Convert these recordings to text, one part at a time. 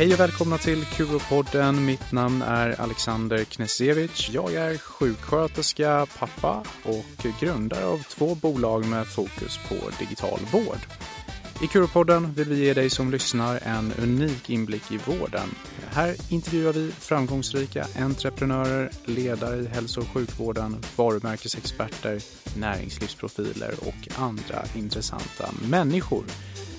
Hej och välkomna till Kuropodden. Mitt namn är Alexander Knesevic. Jag är sjuksköterska, pappa och grundare av två bolag med fokus på digital vård. I Kuropodden vill vi ge dig som lyssnar en unik inblick i vården. Här intervjuar vi framgångsrika entreprenörer, ledare i hälso och sjukvården, varumärkesexperter, näringslivsprofiler och andra intressanta människor.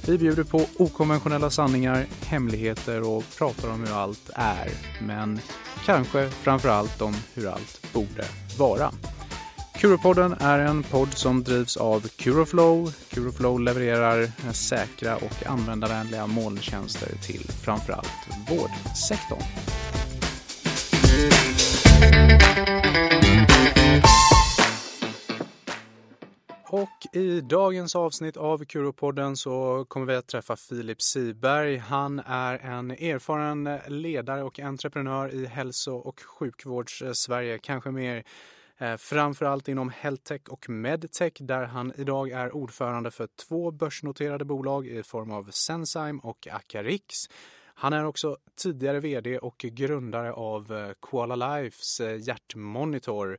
Vi bjuder på okonventionella sanningar, hemligheter och pratar om hur allt är. Men kanske framför allt om hur allt borde vara. Curopodden är en podd som drivs av Curoflow. Curoflow levererar säkra och användarvänliga molntjänster till framförallt vårdsektorn. Och i dagens avsnitt av Kuropodden så kommer vi att träffa Filip Siberg. Han är en erfaren ledare och entreprenör i hälso och sjukvårds-Sverige, kanske mer Eh, framförallt inom Heltech och Medtech där han idag är ordförande för två börsnoterade bolag i form av Sensime och Acarix. Han är också tidigare vd och grundare av eh, Koala Lifes eh, hjärtmonitor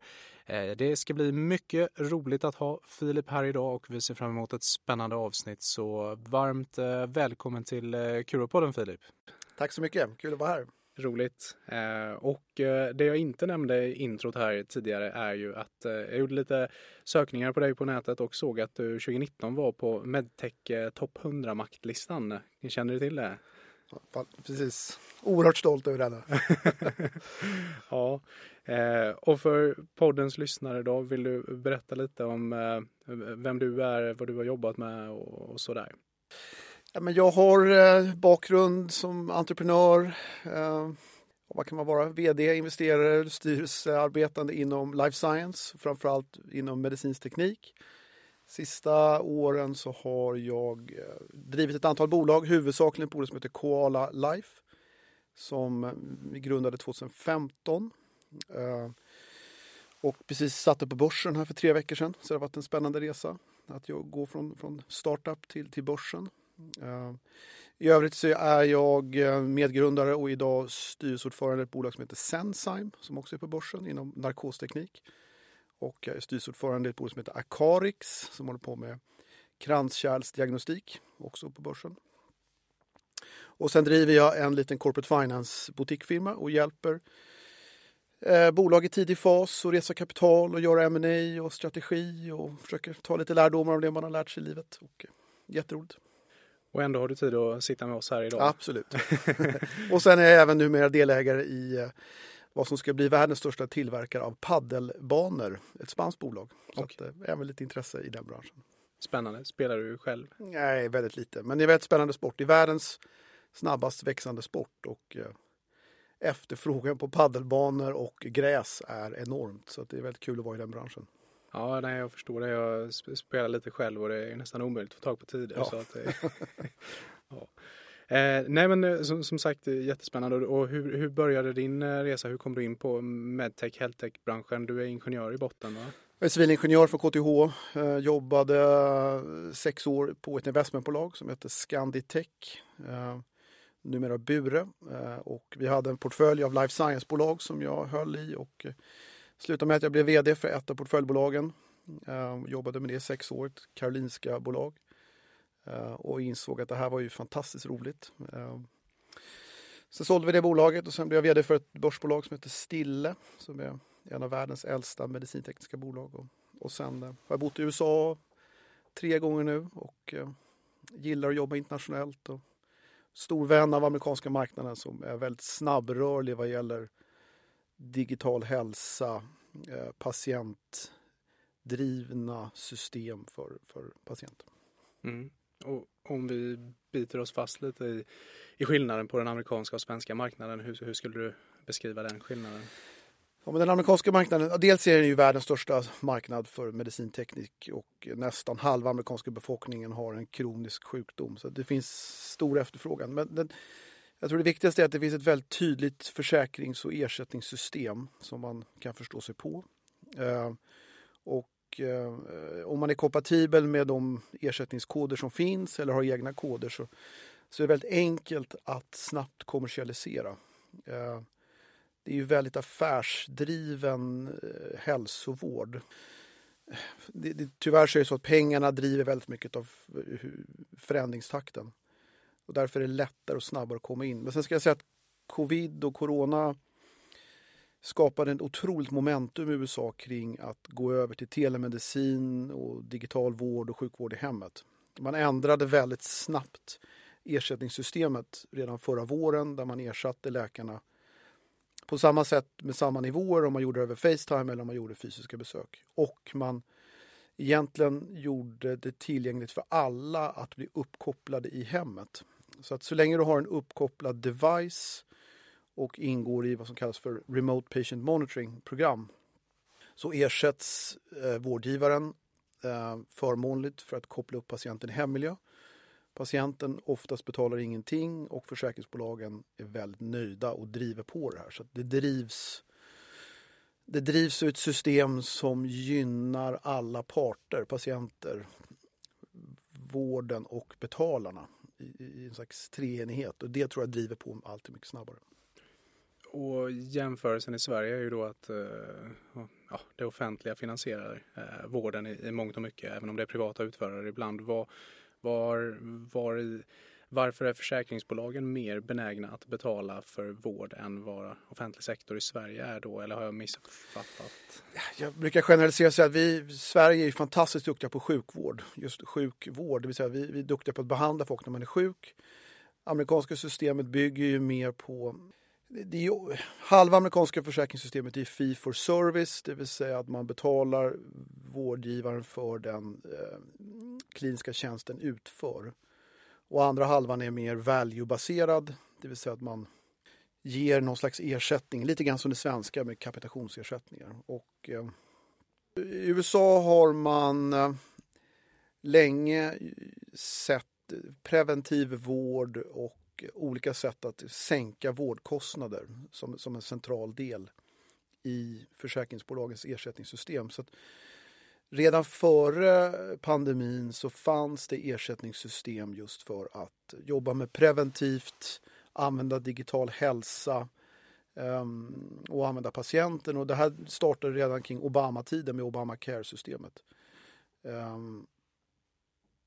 det ska bli mycket roligt att ha Filip här idag och vi ser fram emot ett spännande avsnitt. Så varmt välkommen till Kuropodden Filip. Tack så mycket, kul att vara här. Roligt. Och det jag inte nämnde i introt här tidigare är ju att jag gjorde lite sökningar på dig på nätet och såg att du 2019 var på Medtech topp 100 maktlistan. Känner du till det? Precis. Oerhört stolt över denna. ja, Eh, och för poddens lyssnare då, vill du berätta lite om eh, vem du är, vad du har jobbat med och, och sådär? Ja, men jag har eh, bakgrund som entreprenör. Eh, vad kan man vara? VD, investerare, styrelsearbetande inom life science, framförallt inom medicinsk teknik. Sista åren så har jag eh, drivit ett antal bolag, huvudsakligen ett bolag som heter Koala Life som vi grundade 2015 och precis satte på börsen här för tre veckor sedan. Så det har varit en spännande resa att jag går från, från startup till, till börsen. Eh, I övrigt så är jag eh, medgrundare och idag styrelseordförande i ett bolag som heter Sensime som också är på börsen inom narkosteknik. Och jag är styrelseordförande i ett bolag som heter Acarix som håller på med kranskärlsdiagnostik, också på börsen. Och sen driver jag en liten corporate finance boutiquefirma och hjälper eh, bolag i tidig fas och resa kapital och göra M&A och strategi och försöker ta lite lärdomar av det man har lärt sig i livet. Och, eh, jätteroligt. Och ändå har du tid att sitta med oss här idag. Absolut. och sen är jag även numera delägare i eh, vad som ska bli världens största tillverkare av paddelbanor. Ett spanskt bolag. Så okay. att, eh, även lite intresse i den branschen. Spännande. Spelar du själv? Nej, väldigt lite. Men det är väldigt spännande sport. Det är världens snabbast växande sport. Och eh, efterfrågan på paddelbanor och gräs är enormt. Så det är väldigt kul att vara i den branschen. Ja, nej, jag förstår det. Jag spelar lite själv och det är nästan omöjligt att få tag på tider. Ja. Så att, ja. Eh, nej men eh, som, som, sagt jättespännande. Och hur, hur började din eh, resa? Hur kom du in på medtech, heltech branschen? Du är ingenjör i botten va? Jag är civilingenjör för KTH. Eh, jobbade sex år på ett investmentbolag som heter Scanditech. Eh, numera Bure. Eh, och vi hade en portfölj av life science-bolag som jag höll i och eh, slutade med att jag blev VD för ett av portföljbolagen. Eh, jobbade med det i sex år, ett Karolinska bolag. Eh, och insåg att det här var ju fantastiskt roligt. Eh, sen sålde vi det bolaget och sen blev jag VD för ett börsbolag som heter Stille som är en av världens äldsta medicintekniska bolag. Och, och sen eh, har jag bott i USA tre gånger nu och gillar att jobba internationellt och stor vän av amerikanska marknaden som är väldigt snabbrörlig vad gäller digital hälsa, patientdrivna system för, för patienter. Mm. Och om vi biter oss fast lite i, i skillnaden på den amerikanska och svenska marknaden, hur, hur skulle du beskriva den skillnaden? Ja, men den amerikanska marknaden, dels är den ju världens största marknad för medicinteknik och nästan halva amerikanska befolkningen har en kronisk sjukdom. Så det finns stor efterfrågan. Men den, jag tror det viktigaste är att det finns ett väldigt tydligt försäkrings och ersättningssystem som man kan förstå sig på. Eh, och eh, om man är kompatibel med de ersättningskoder som finns eller har egna koder så, så är det väldigt enkelt att snabbt kommersialisera. Eh, det är ju väldigt affärsdriven eh, hälsovård. Eh, det, det, tyvärr så är det så att pengarna driver väldigt mycket av eh, förändringstakten. Och därför är det lättare och snabbare att komma in. Men sen ska jag säga att covid och corona skapade ett otroligt momentum i USA kring att gå över till telemedicin och digital vård och sjukvård i hemmet. Man ändrade väldigt snabbt ersättningssystemet redan förra våren där man ersatte läkarna på samma sätt med samma nivåer om man gjorde det över Facetime eller om man gjorde fysiska besök. Och man egentligen gjorde det tillgängligt för alla att bli uppkopplade i hemmet. Så att så länge du har en uppkopplad device och ingår i vad som kallas för Remote Patient Monitoring-program så ersätts eh, vårdgivaren eh, förmånligt för att koppla upp patienten i hemmiljö. Patienten oftast betalar ingenting och försäkringsbolagen är väldigt nöjda och driver på det här. Så det drivs det drivs ett system som gynnar alla parter, patienter, vården och betalarna i, i en slags treenighet. Och det tror jag driver på allt mycket snabbare. Och jämförelsen i Sverige är ju då att eh, ja, det offentliga finansierar eh, vården i, i mångt och mycket, även om det är privata utförare ibland. Var, var, var, varför är försäkringsbolagen mer benägna att betala för vård än vad offentlig sektor i Sverige är då? Eller har jag missuppfattat? Jag brukar generalisera och säga att vi Sverige är fantastiskt duktiga på sjukvård. Just sjukvård, det vill säga vi, vi är duktiga på att behandla folk när man är sjuk. Amerikanska systemet bygger ju mer på det är ju, halva amerikanska försäkringssystemet är fee for service, det vill säga att man betalar vårdgivaren för den eh, kliniska tjänsten utför. Och andra halvan är mer value-baserad, det vill säga att man ger någon slags ersättning, lite grann som det svenska med kapitationsersättningar. Och, eh, I USA har man eh, länge sett preventiv vård och olika sätt att sänka vårdkostnader som, som en central del i försäkringsbolagens ersättningssystem. Så redan före pandemin så fanns det ersättningssystem just för att jobba med preventivt, använda digital hälsa um, och använda patienten. Och det här startade redan kring Obama-tiden med Obamacare-systemet. Um,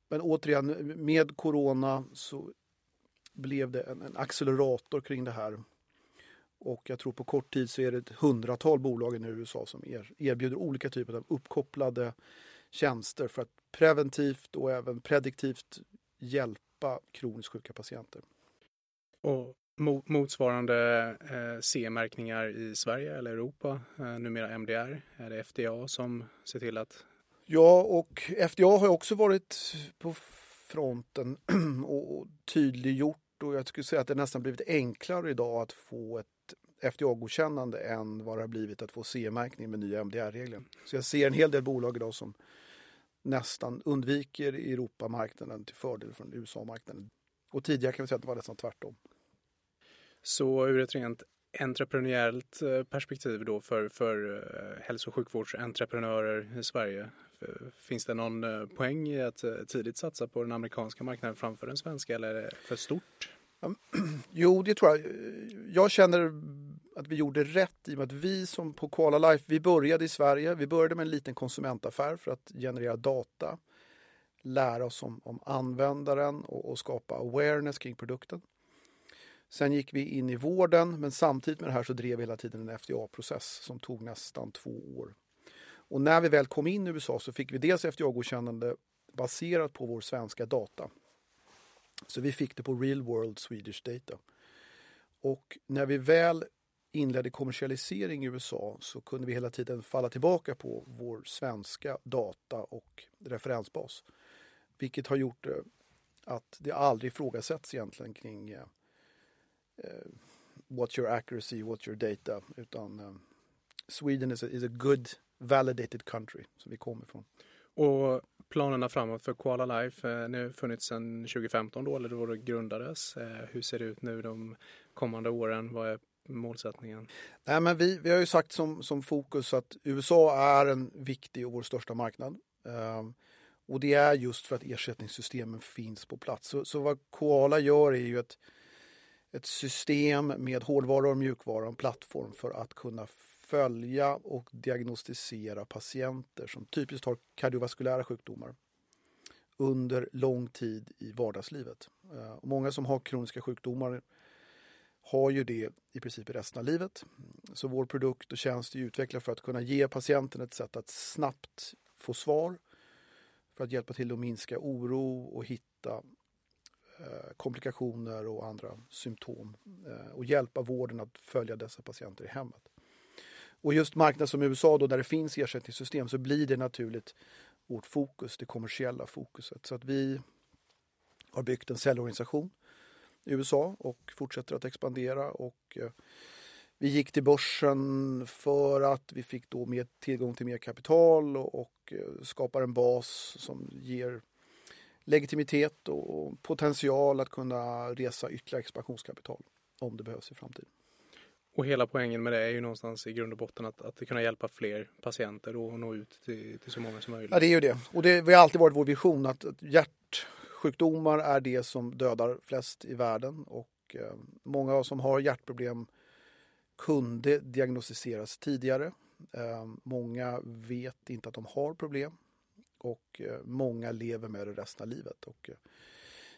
men återigen, med corona så blev det en, en accelerator kring det här. Och jag tror på kort tid så är det ett hundratal bolag i USA som er, erbjuder olika typer av uppkopplade tjänster för att preventivt och även prediktivt hjälpa kroniskt sjuka patienter. Och motsvarande eh, C-märkningar i Sverige eller Europa, eh, numera MDR, är det FDA som ser till att... Ja, och FDA har också varit på fronten och tydliggjort och jag skulle säga att det nästan blivit enklare idag att få ett FDA-godkännande än vad det har blivit att få CE-märkning med nya MDR-regler. Så jag ser en hel del bolag idag som nästan undviker Europamarknaden till fördel från USA-marknaden. Och tidigare kan vi säga att det var nästan tvärtom. Så ur ett rent entreprenöriellt eh, perspektiv då för, för eh, hälso och sjukvårdsentreprenörer i Sverige Finns det någon eh, poäng i att tidigt satsa på den amerikanska marknaden framför den svenska eller är det för stort? Jo, det tror jag. Jag känner att vi gjorde rätt i och med att vi som på Koala Life, vi började i Sverige. Vi började med en liten konsumentaffär för att generera data, lära oss om, om användaren och, och skapa awareness kring produkten. Sen gick vi in i vården, men samtidigt med det här så drev vi hela tiden en FDA-process som tog nästan två år. Och när vi väl kom in i USA så fick vi dels FDA-godkännande baserat på vår svenska data. Så vi fick det på real world Swedish data. Och när vi väl inledde kommersialisering i USA så kunde vi hela tiden falla tillbaka på vår svenska data och referensbas. Vilket har gjort eh, att det aldrig ifrågasätts egentligen kring eh, eh, what's your accuracy, what's your data, utan eh, Sweden is a, is a good validated country som vi kommer ifrån. Och planerna framåt för Koala Life, eh, nu funnits sedan 2015 då, eller då det grundades. Eh, hur ser det ut nu de kommande åren? Vad är målsättningen? Nej, men vi, vi har ju sagt som, som fokus att USA är en viktig och vår största marknad. Um, Och det är just för att ersättningssystemen finns på plats. Så, så vad Koala gör är ju ett, ett system med hårdvara och mjukvara, en plattform för att kunna följa och diagnostisera patienter som typiskt har kardiovaskulära sjukdomar under lång tid i vardagslivet. Eh, och många som har kroniska sjukdomar har ju det i princip resten av livet. Så vår produkt och tjänst är utvecklad för att kunna ge patienten ett sätt att snabbt få svar för att hjälpa till att minska oro och hitta eh, komplikationer och andra symptom eh, och hjälpa vården att följa dessa patienter i hemmet. Och just marknader som USA då, där det finns ersättningssystem så blir det naturligt vårt fokus, det kommersiella fokuset. Så att vi har byggt en säljorganisation i USA och fortsätter att expandera. Och eh, vi gick till börsen för att vi fick då mer tillgång till mer kapital och, och eh, skapar en bas som ger legitimitet och potential att kunna resa ytterligare expansionskapital om det behövs i framtiden. Och hela poängen med det är ju någonstans i grund och botten att, att kunna hjälpa fler patienter och nå ut till, till så många som möjligt. Ja, det är ju det. Och det har alltid varit vår vision att, att hjärtsjukdomar är det som dödar flest i världen. Och eh, många som har hjärtproblem kunde diagnostiseras tidigare. Eh, många vet inte att de har problem. Och eh, många lever med det resten av livet. Och, eh,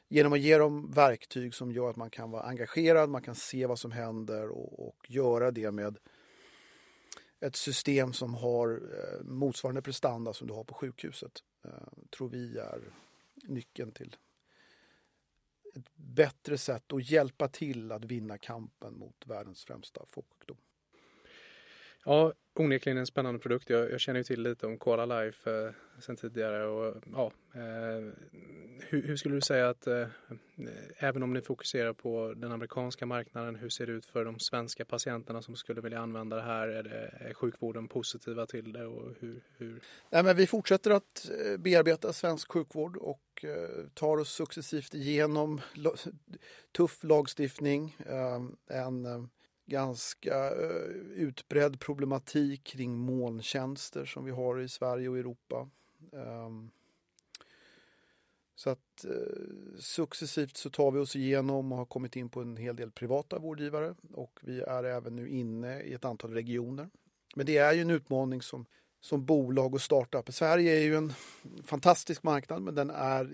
genom att ge dem verktyg som gör att man kan vara engagerad, man kan se vad som händer och, och göra det med ett system som har eh, motsvarande prestanda som du har på sjukhuset. Eh, tror vi är nyckeln till ett bättre sätt att hjälpa till att vinna kampen mot världens främsta folksjukdom. Ja, onekligen en spännande produkt. Jag, jag, känner ju till lite om Cola Life eh, sen tidigare. Och, ja, eh, hur, hur, skulle du säga att eh, även om ni fokuserar på den amerikanska marknaden, hur ser det ut för de svenska patienterna som skulle vilja använda det här? Är, det, är sjukvården positiva till det? Och hur, hur? Nej, men vi fortsätter att eh, bearbeta svensk sjukvård och eh, tar oss successivt igenom tuff lagstiftning. Eh, en eh, ganska eh, utbredd problematik kring molntjänster som vi har i Sverige och Europa. Ehm, så att eh, successivt så tar vi oss igenom och har kommit in på en hel del privata vårdgivare och vi är även nu inne i ett antal regioner. Men det är ju en utmaning som, som bolag och startup. Sverige är ju en fantastisk marknad men den är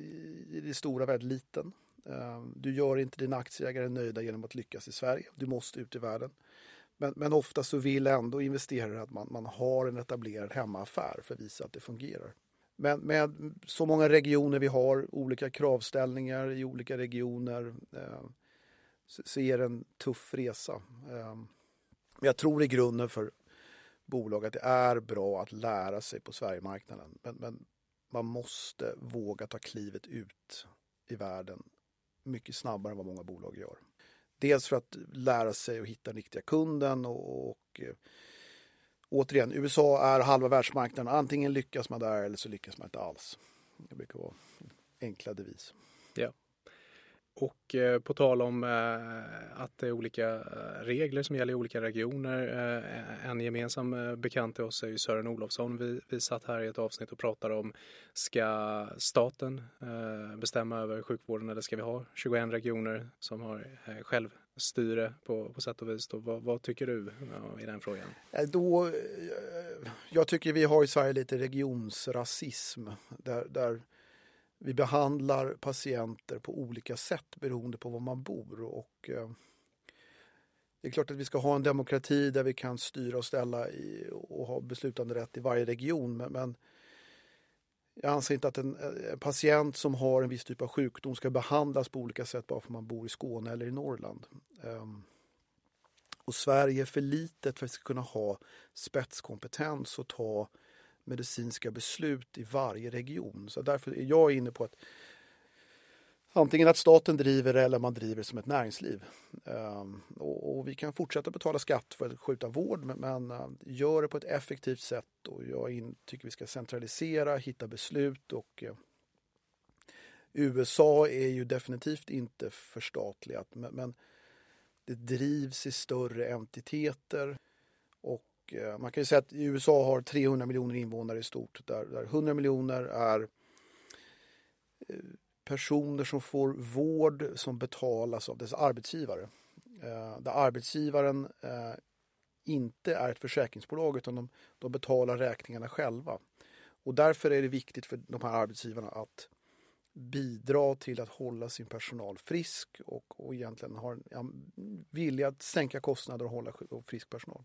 i det stora väldigt liten. Ehm, du gör inte dina aktieägare nöjda genom att lyckas i Sverige. Du måste ut i världen. Men, men ofta så vill ändå investerare att man, man har en etablerad hemmaaffär för att visa att det fungerar. Men med så många regioner vi har, olika kravställningar i olika regioner, eh, så, så är det en tuff resa. Eh, jag tror i grunden för bolag att det är bra att lära sig på Sverigemarknaden. Men, men man måste våga ta klivet ut i världen mycket snabbare än vad många bolag gör. Dels för att lära sig att hitta den riktiga kunden och, och eh, återigen, USA är halva världsmarknaden. Antingen lyckas man där eller så lyckas man inte alls. Det brukar vara enkla devis. Och eh, på tal om eh, att det är olika eh, regler som gäller i olika regioner. Eh, en gemensam eh, bekant till oss är ju Sören Olofsson. Vi, vi satt här i ett avsnitt och pratade om ska staten eh, bestämma över sjukvården eller ska vi ha 21 regioner som har självstyre på, på sätt och vis? Då, vad, vad tycker du i den frågan? Då, jag tycker vi har i Sverige lite regionsrasism där, där vi behandlar patienter på olika sätt beroende på var man bor. Och, eh, det är klart att vi ska ha en demokrati där vi kan styra och ställa i, och ha beslutande rätt i varje region. Men, men jag anser inte att en, en, patient som har en viss typ av sjukdom ska behandlas på olika sätt bara för att man bor i Skåne eller i Norrland. Um, och Sverige är för litet för att vi ska kunna ha spetskompetens och ta medicinska beslut i varje region. Så därför är jag inne på att antingen att staten driver det eller man driver som ett näringsliv. Ehm, och, vi kan fortsätta betala skatt för att skjuta vård men, eh, gör det på ett effektivt sätt och jag tycker vi ska centralisera, hitta beslut och eh, USA är ju definitivt inte förstatligat men, men det drivs i större entiteter Eh, man kan ju säga att USA har 300 miljoner invånare i stort. Där, där 100 miljoner är eh, personer som får vård som betalas av dess arbetsgivare. Eh, där arbetsgivaren eh, inte är ett försäkringsbolag utan de, de betalar räkningarna själva. Och därför är det viktigt för de här arbetsgivarna att bidra till att hålla sin personal frisk och, och egentligen har en vilja att sänka kostnader och hålla frisk personal.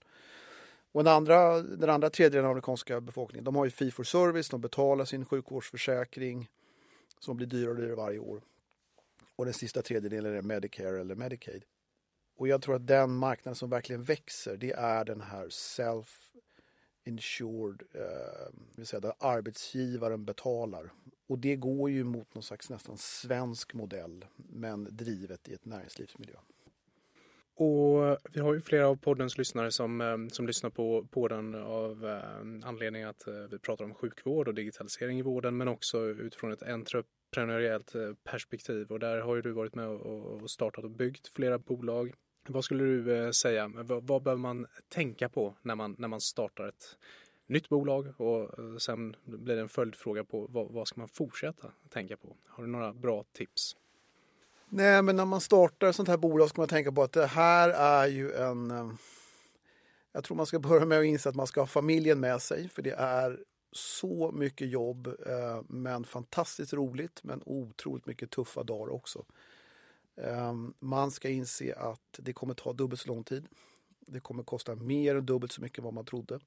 Och den andra, den andra tredjedelen av den amerikanska befolkningen de har ju fee for service, de betalar sin sjukvårdsförsäkring som blir dyrare och dyrare varje år. Och den sista tredjedelen är Medicare eller Medicaid. Och jag tror att den marknaden som verkligen växer det är den här self insured, eh, vill säga där arbetsgivaren betalar. Och det går ju mot någon slags nästan svensk modell men drivet i ett näringslivsmiljö. Och vi har ju flera av poddens lyssnare som, eh, som lyssnar på, på den av eh, anledning att eh, vi pratar om sjukvård och digitalisering i vården men också utifrån ett entreprenöriellt eh, perspektiv och där har ju du varit med och startat och byggt flera bolag vad skulle du säga? Vad, vad behöver man tänka på när man, när man startar ett nytt bolag och sen blir det en följdfråga på vad, vad ska man fortsätta tänka på? Har du några bra tips? Nej, men när man startar ett sånt här bolag ska man tänka på att det här är ju en... Eh, jag tror man ska börja med att inse att man ska ha familjen med sig för det är så mycket jobb eh, men fantastiskt roligt men otroligt mycket tuffa dagar också. Eh, man ska inse att det kommer ta dubbelt så lång tid. Det kommer kosta mer än dubbelt så mycket vad man trodde.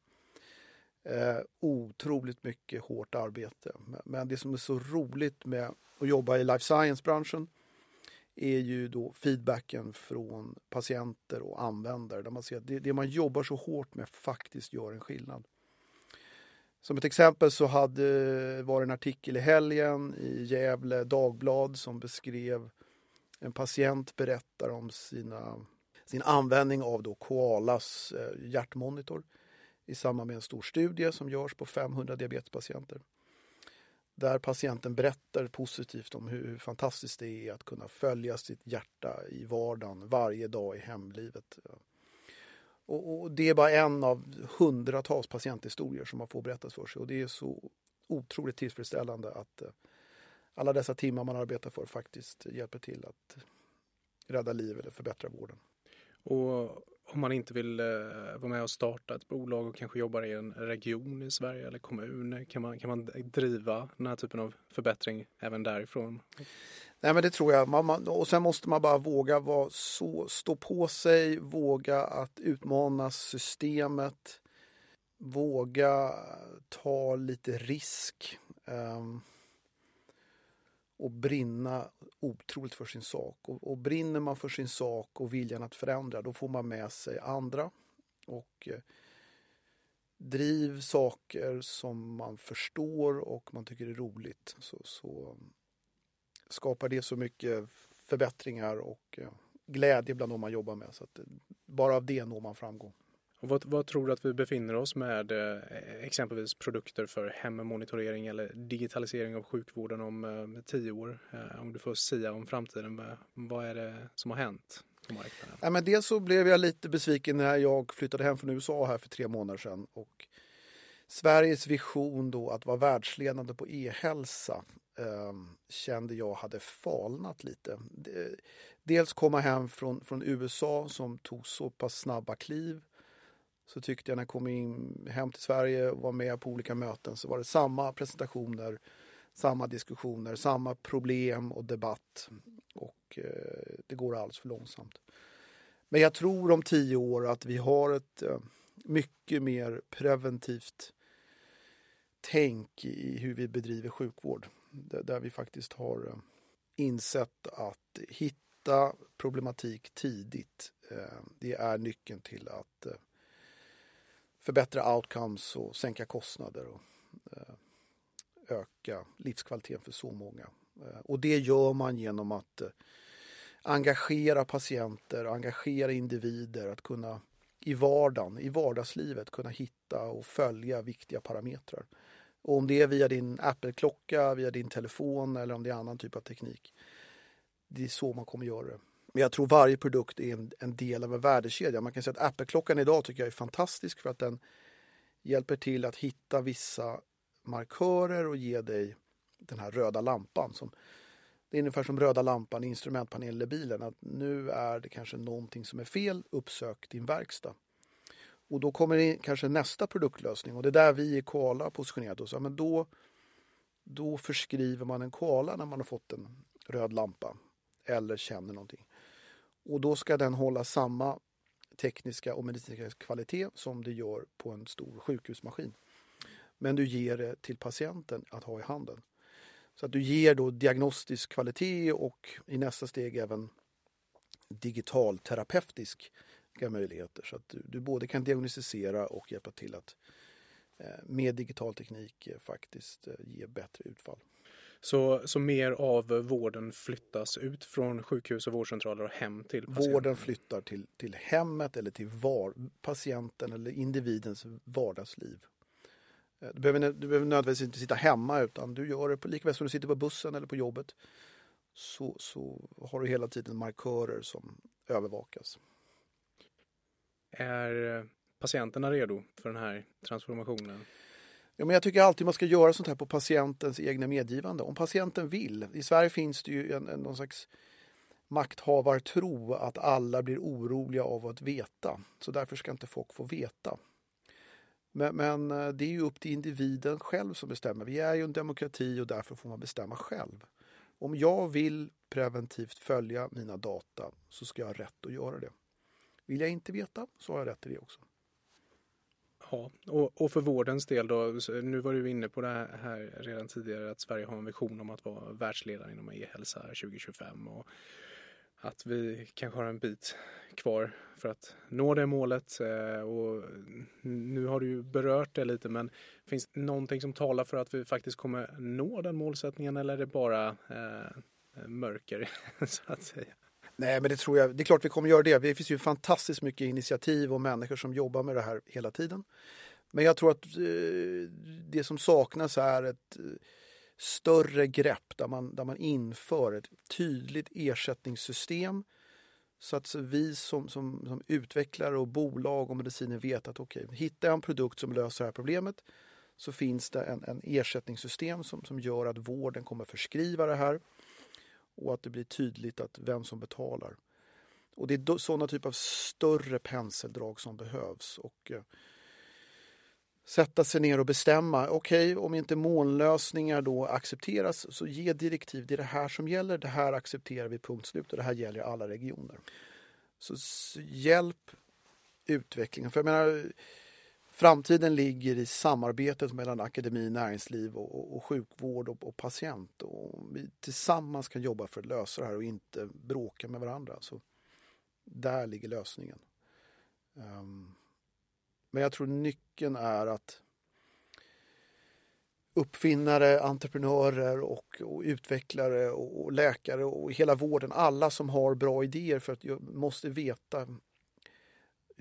Eh, otroligt mycket hårt arbete. Men det som är så roligt med att jobba i life science-branschen är ju då feedbacken från patienter och användare där man ser att det, det, man jobbar så hårt med faktiskt gör en skillnad. Som ett exempel så hade, var det en artikel i helgen i Gävle Dagblad som beskrev en patient berättar om sina, sin användning av då Koalas eh, hjärtmonitor i samband med en stor studie som görs på 500 diabetespatienter. Där patienten berättar positivt om hur fantastiskt det är att kunna följa sitt hjärta i vardagen varje dag i hemlivet. Och, och det är bara en av hundratals patienthistorier som man får berättas för sig och det är så otroligt tillfredsställande att eh, alla dessa timmar man arbetar för faktiskt hjälper till att rädda liv eller förbättra vården. Och om man inte vill eh, vara med och starta ett bolag och kanske jobbar i en region i Sverige eller kommun, kan man, kan man driva den här typen av förbättring även därifrån? Nej men det tror jag. Man, man, och sen måste man bara våga vara så, stå på sig, våga att utmana systemet, våga ta lite risk. Um, och brinna otroligt för sin sak. Och, och, brinner man för sin sak och viljan att förändra då får man med sig andra. Och eh, driv saker som man förstår och man tycker är roligt. Så, så mm, skapar det så mycket förbättringar och eh, glädje bland de man jobbar med. Så att eh, bara av det når man framgång. Och vad, vad, tror du att vi befinner oss med eh, exempelvis produkter för hemmonitorering eller digitalisering av sjukvården om eh, tio år? Eh, om du får sia om framtiden, vad är det som har hänt? Ja, men dels så blev jag lite besviken när jag flyttade hem från USA här för tre månader sedan. Och Sveriges vision då att vara världsledande på e-hälsa eh, kände jag hade falnat lite. Dels komma hem från, från USA som tog så pass snabba kliv så tyckte jag när jag kom in hem till Sverige och var med på olika möten så var det samma presentationer, samma diskussioner, samma problem och debatt. Och eh, det går alldeles för långsamt. Men jag tror om tio år att vi har ett eh, mycket mer preventivt tänk i hur vi bedriver sjukvård. Där, där vi faktiskt har eh, insett att hitta problematik tidigt. Eh, det är nyckeln till att eh, förbättra outcomes och sänka kostnader och eh, öka livskvaliteten för så många. Eh, och det gör man genom att eh, engagera patienter, engagera individer, att kunna i vardagen, i vardagslivet kunna hitta och följa viktiga parametrar. Och om det är via din Apple-klocka, via din telefon eller om det är annan typ av teknik. Det är så man kommer göra det. Men jag tror varje produkt är en, en del av en värdekedja. Man kan säga att Apple-klockan idag tycker jag är fantastisk för att den hjälper till att hitta vissa markörer och ge dig den här röda lampan. Som, det är ungefär som röda lampan i instrumentpanelen i bilen. Att nu är det kanske någonting som är fel, uppsök din verkstad. Och då kommer det kanske nästa produktlösning och det är där vi i Koala har positionerat oss. Ja, men då, då förskriver man en Koala när man har fått en röd lampa eller känner någonting. Och då ska den hålla samma tekniska och medicinska kvalitet som det gör på en stor sjukhusmaskin. Men du ger det till patienten att ha i handen. Så att du ger då diagnostisk kvalitet och i nästa steg även digital terapeutisk eh, möjligheter. Så att du, du, både kan diagnostisera och hjälpa till att eh, med digital teknik eh, faktiskt eh, ge bättre utfall. Så, så mer av vården flyttas ut från sjukhus och vårdcentraler och hem till patienten? Vården flyttar till, till hemmet eller till var, patienten eller individens vardagsliv. Du behöver, du behöver nödvändigtvis inte sitta hemma utan du gör det på, lika väl som du sitter på bussen eller på jobbet. Så, så har du hela tiden markörer som övervakas. Är patienterna redo för den här transformationen? Ja, men jag tycker alltid man ska göra sånt här på patientens egna medgivande. Om patienten vill. I Sverige finns det ju en, en, någon slags makthavartro att alla blir oroliga av att veta. Så därför ska inte folk få veta. Men, men, eh, det är ju upp till individen själv som bestämmer. Vi är ju en demokrati och därför får man bestämma själv. Om jag vill preventivt följa mina data så ska jag ha rätt att göra det. Vill jag inte veta så har jag rätt till det också. Ja, och, och för vårdens del då, nu var du inne på det här redan tidigare att Sverige har en vision om att vara världsledare inom e-hälsa 2025 och att vi kanske har en bit kvar för att nå det målet. Eh, och nu har du ju berört det lite men finns det någonting som talar för att vi faktiskt kommer nå den målsättningen eller är det bara eh, mörker så att säga? Nej, men det tror jag. Det är klart vi kommer göra det. Det finns ju fantastiskt mycket initiativ och människor som jobbar med det här hela tiden. Men jag tror att eh, det som saknas är ett eh, större grepp där man, där man inför ett tydligt ersättningssystem så att vi som, som, som utvecklare och bolag och mediciner vet att okej, okay, hittar jag en produkt som löser det här problemet så finns det en, en ersättningssystem som, som gör att vården kommer förskriva det här och att det blir tydligt att vem som betalar. Och det är sådana typer av större penseldrag som behövs. Och eh, sätta sig ner och bestämma. Okej, okay, om inte mållösningar då accepteras så ge direktiv. Det är det här som gäller. Det här accepterar vi punkt slut och det här gäller alla regioner. Så hjälp utvecklingen. För jag menar, framtiden ligger i samarbetet mellan akademi, näringsliv och, och, och sjukvård och, och, patient. Och vi tillsammans kan jobba för att lösa det här och inte bråka med varandra. Så där ligger lösningen. Um, men jag tror nyckeln är att uppfinnare, entreprenörer och, och utvecklare och, och, läkare och hela vården, alla som har bra idéer för att jag måste veta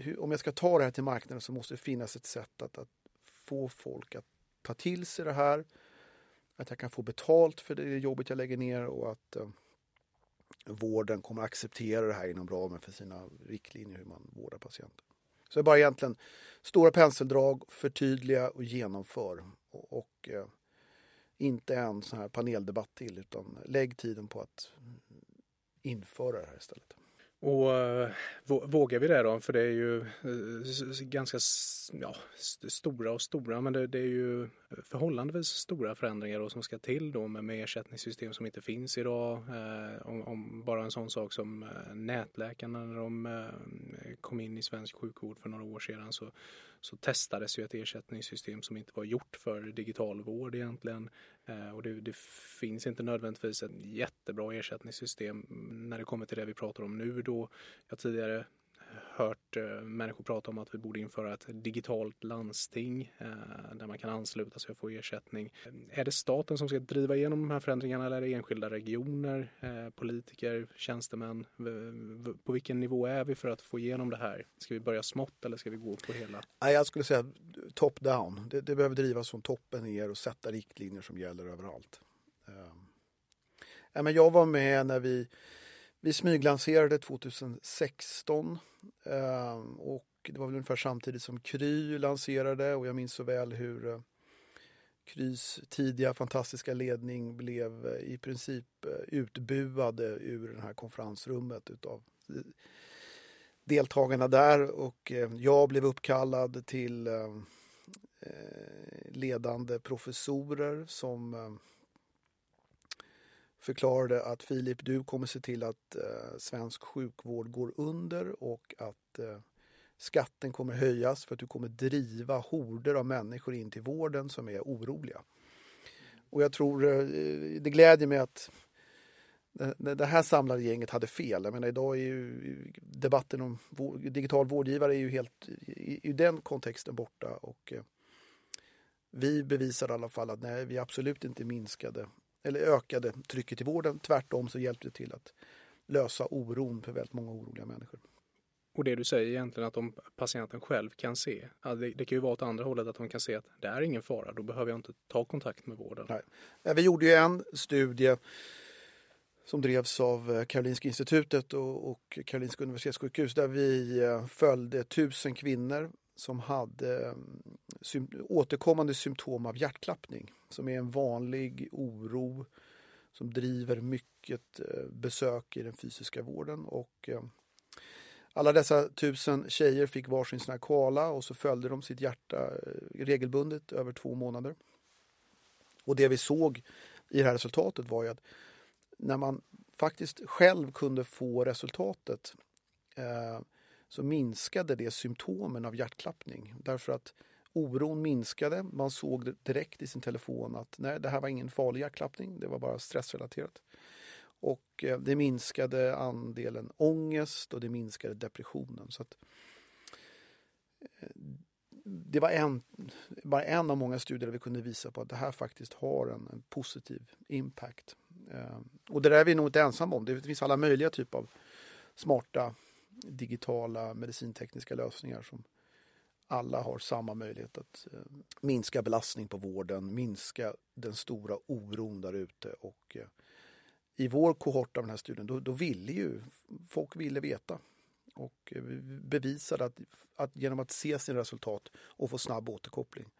hur, om jag ska ta det här till marknaden så måste det finnas ett sätt att, att få folk att ta till sig det här. Att jag kan få betalt för det jobbet jag lägger ner och att eh, vården kommer acceptera det här inom ramen för sina riktlinjer hur man vårdar patienter. Så det är bara egentligen stora penseldrag, förtydliga och genomför. Och, och eh, inte en sån här paneldebatt till utan lägg tiden på att införa det här istället. Och eh, vågar vi det då? För det är ju eh, ganska ja, stora och stora men det, det, är ju förhållandevis stora förändringar då som ska till då med, med ersättningssystem som inte finns idag. Eh, om, om, bara en sån sak som eh, nätläkarna när de eh, kom in i svensk sjukvård för några år sedan så så testades ju ett ersättningssystem som inte var gjort för digital vård egentligen. Eh, och det, det, finns inte nödvändigtvis ett jättebra ersättningssystem när det kommer till det vi pratar om nu då. Jag tidigare hört eh, människor prata om att vi borde införa ett digitalt landsting eh, där man kan ansluta sig och få ersättning. Är det staten som ska driva igenom de här förändringarna eller är det enskilda regioner, eh, politiker, tjänstemän? På vilken nivå är vi för att få igenom det här? Ska vi börja smått eller ska vi gå på hela? Jag skulle säga top down. Det, det behöver drivas från toppen ner och sätta riktlinjer som gäller överallt. Eh, jag var med när vi vi smyglanserade 2016 ehm, och det var väl ungefär samtidigt som Kry lanserade och jag minns så väl hur, eh, Krys tidiga fantastiska ledning blev eh, i princip eh, utbuade ur det här konferensrummet utav deltagarna där. Och jag blev uppkallad till ledande professorer som förklarade att Filip, du kommer se till att eh, svensk sjukvård går under och att eh, Skatten kommer höjas för att du kommer driva horder av människor in till vården som är oroliga. Och jag tror, eh, det glädjer mig att eh, det här samlade gänget hade fel. Jag menar idag är ju debatten om digital vårdgivare är ju helt i, den kontexten borta och eh, vi bevisar i alla fall att nej, vi absolut inte minskade eller ökade trycket i vården. Tvärtom så hjälpte det till att lösa oron för väldigt många oroliga människor. Och det du säger egentligen att om patienten själv kan se, det, det, kan ju vara åt andra hållet att de kan se att det är ingen fara, då behöver jag inte ta kontakt med vården. Nej. Vi gjorde ju en studie som drevs av eh, Karolinska institutet och, och Karolinska universitetssjukhus där vi eh, följde tusen kvinnor som hade mm, sym återkommande symptom av hjärtklappning som är en vanlig oro som driver mycket eh, besök i den fysiska vården och eh, alla dessa tusen tjejer fick varsin sån här koala och så följde de sitt hjärta eh, regelbundet över två månader. Och det vi såg i det här resultatet var ju att när man faktiskt själv kunde få resultatet eh, så minskade det symptomen av hjärtklappning. Därför att oron minskade. Man såg direkt i sin telefon att nej, det här var ingen farlig hjärtklappning. Det var bara stressrelaterat. Och eh, det minskade andelen ångest och det minskade depressionen. Så att, eh, det var en, bara en av många studier där vi kunde visa på att det här faktiskt har en, en positiv impact. Eh, och det där är vi nog inte ensamma om. Det finns alla möjliga typer av smarta digitala medicintekniska lösningar som alla har samma möjlighet att eh, minska belastning på vården, minska den stora oron där ute och eh, i vår kohort av den här studien, då, då ville ju folk ville veta. Och eh, bevisade att, att genom att se sina resultat och få snabb återkoppling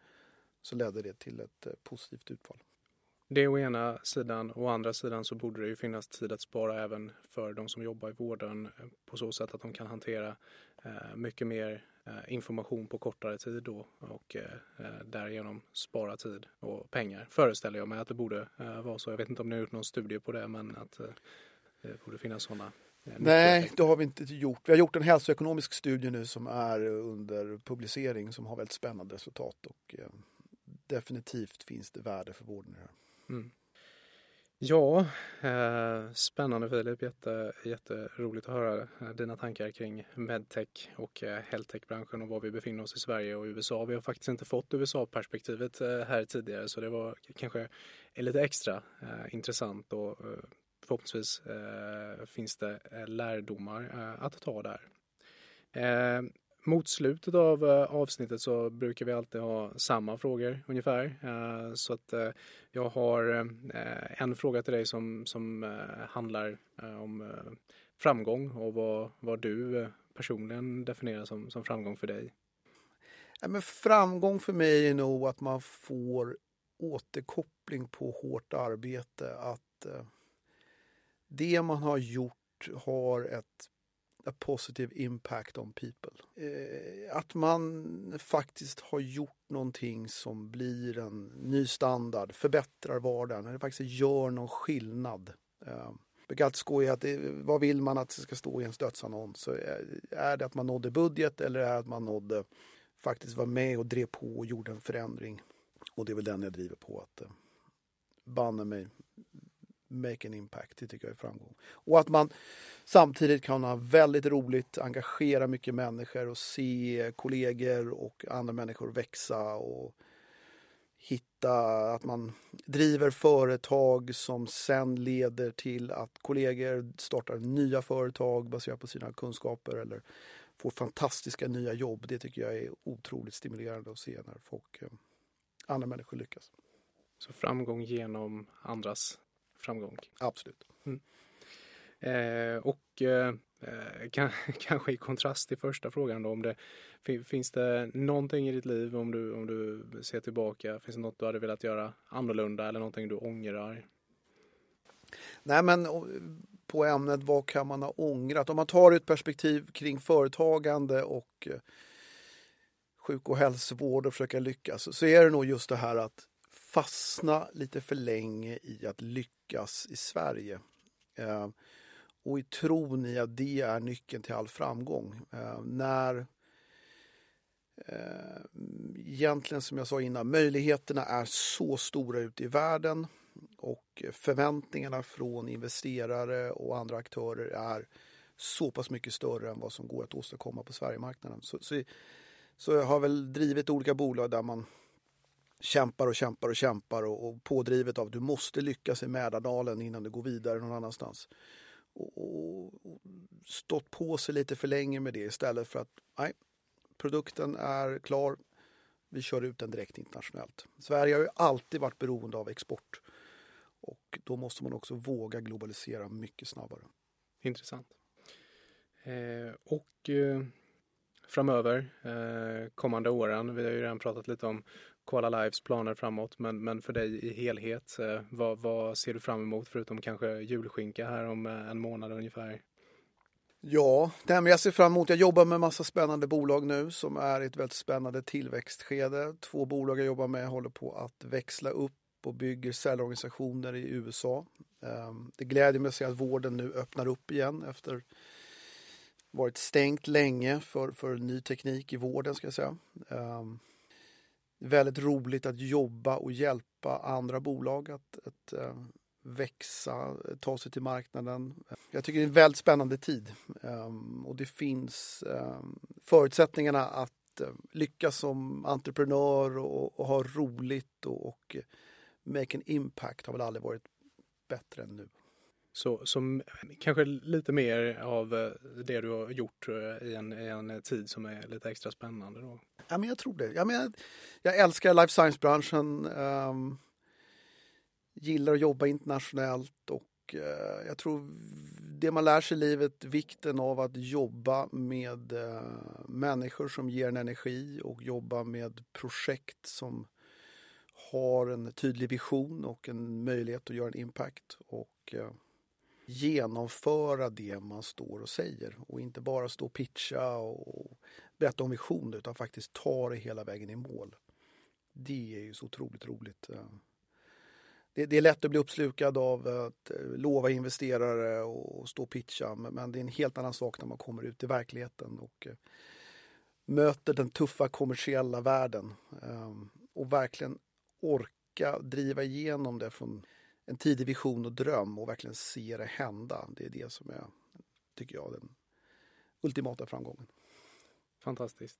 så ledde det till ett positivt utfall. Det är å ena sidan. Å andra sidan så borde det ju finnas tid att spara även för de som jobbar i vården eh, på så sätt att de kan hantera eh, mycket mer Eh, information på kortare tid då och eh, eh därigenom spara tid och pengar. Föreställer jag mig att det borde eh, vara så. Jag vet inte om ni har gjort någon studie på det men att det borde finnas sådana Nej, det har vi inte gjort. Vi har gjort en hälsoekonomisk studie nu som är under publicering som har väldigt spännande resultat och definitivt finns det värde för vården i det här. Mm. Ja, eh, spännande Filip. Jätte, jätteroligt att höra eh, dina tankar kring medtech och eh, healthtech-branschen och var vi befinner oss i Sverige och USA. Vi har faktiskt inte fått USA-perspektivet eh, här tidigare så det var kanske lite extra eh, intressant och eh, förhoppningsvis eh, finns det eh, lärdomar att ta där mot slutet av eh, avsnittet så brukar vi alltid ha samma frågor ungefär. Eh, så att eh, jag har en fråga till dig som, som handlar om framgång och vad, vad du personligen definierar som, som framgång för dig. Ja, men framgång för mig är nog att man får återkoppling på hårt arbete. Att det man har gjort har ett a positive impact on people. Eh, att man faktiskt har gjort någonting som blir en ny standard, förbättrar vardagen, eller faktiskt gör någon skillnad. Eh, brukar alltid skoja att det, vad vill man att det ska stå i en dödsannons? Eh, är det att man nådde budget eller är det att man nådde faktiskt var med och drev på och gjorde en förändring? Och det är väl den jag driver på att eh, banne mig make an impact. Det tycker jag är framgång. Och att man samtidigt kan ha väldigt roligt, engagera mycket människor och se kollegor och andra människor växa och hitta att man driver företag som sen leder till att kollegor startar nya företag baserat på sina kunskaper eller får fantastiska nya jobb. Det tycker jag är otroligt stimulerande att se när folk, eh, andra människor lyckas. Så framgång genom andras framgång. Absolut. Mm. Eh, och eh, kan, kanske i kontrast till första frågan då, om det finns det någonting i ditt liv om du, om du ser tillbaka, finns det något du hade velat göra annorlunda eller någonting du ångrar? Nej, men på ämnet vad kan man ha ångrat? Om man tar ett perspektiv kring företagande och eh, sjuk och hälsovård och försöka lyckas så är det nog just det här att fastna lite för länge i att lyckas i Sverige. Eh, och i tron i att det är nyckeln till all framgång. Eh, när eh, egentligen som jag sa innan, möjligheterna är så stora ute i världen och förväntningarna från investerare och andra aktörer är så pass mycket större än vad som går att åstadkomma på Sverigemarknaden. Så, så, så jag har väl drivit olika bolag där man kämpar och kämpar och kämpar och, och pådrivet av att du måste lyckas i Mälardalen innan du går vidare någon annanstans. Och, och, och, stått på sig lite för länge med det istället för att nej, produkten är klar. Vi kör ut den direkt internationellt. Sverige har ju alltid varit beroende av export och då måste man också våga globalisera mycket snabbare. Intressant. Eh, och eh, framöver, eh, kommande åren, vi har ju redan pratat lite om Koala Lives planer framåt, men, men för dig i helhet, eh, vad, vad, ser du fram emot förutom kanske julskinka här om eh, en månad ungefär? Ja, det här med jag ser fram emot, jag jobbar med massa spännande bolag nu som är i ett väldigt spännande tillväxtskede. Två bolag jag jobbar med håller på att växla upp och bygger säljorganisationer i USA. Ehm, det gläder mig att se att vården nu öppnar upp igen efter varit stängt länge för, för ny teknik i vården ska jag säga. Ehm, Väldigt roligt att jobba och hjälpa andra bolag att, att eh, växa, ta sig till marknaden. Jag tycker det är en väldigt spännande tid ehm, och det finns ehm, förutsättningarna att eh, lyckas som entreprenör och, och ha roligt och, och make an impact har väl aldrig varit bättre än nu. Så som kanske lite mer av eh, det du har gjort eh, i en, i en eh, tid som är lite extra spännande då? Ja, men jag tror det. Jag, men, jag älskar life science-branschen. Um, gillar att jobba internationellt och uh, jag tror det man lär sig i livet, vikten av att jobba med uh, människor som ger en energi och jobba med projekt som har en tydlig vision och en möjlighet att göra en impact. Och uh, genomföra det man står och säger och inte bara stå och pitcha och berätta om visioner utan faktiskt ta det hela vägen i mål. Det är ju så otroligt roligt. Eh, det, det är lätt att bli uppslukad av att eh, lova investerare och stå och pitcha men det är en helt annan sak när man kommer ut i verkligheten och eh, möter den tuffa kommersiella världen ehm, och verkligen orka driva igenom det från en tidig vision och dröm och verkligen se det hända. Det är det som är, tycker jag, den ultimata framgången. Fantastiskt.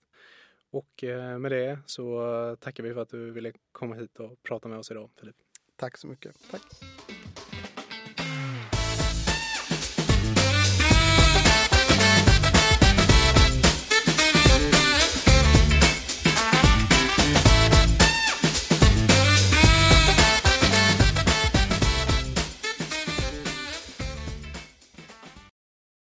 Och eh, med det så tackar vi för att du ville komma hit och prata med oss idag, Filip. Tack så mycket. Tack.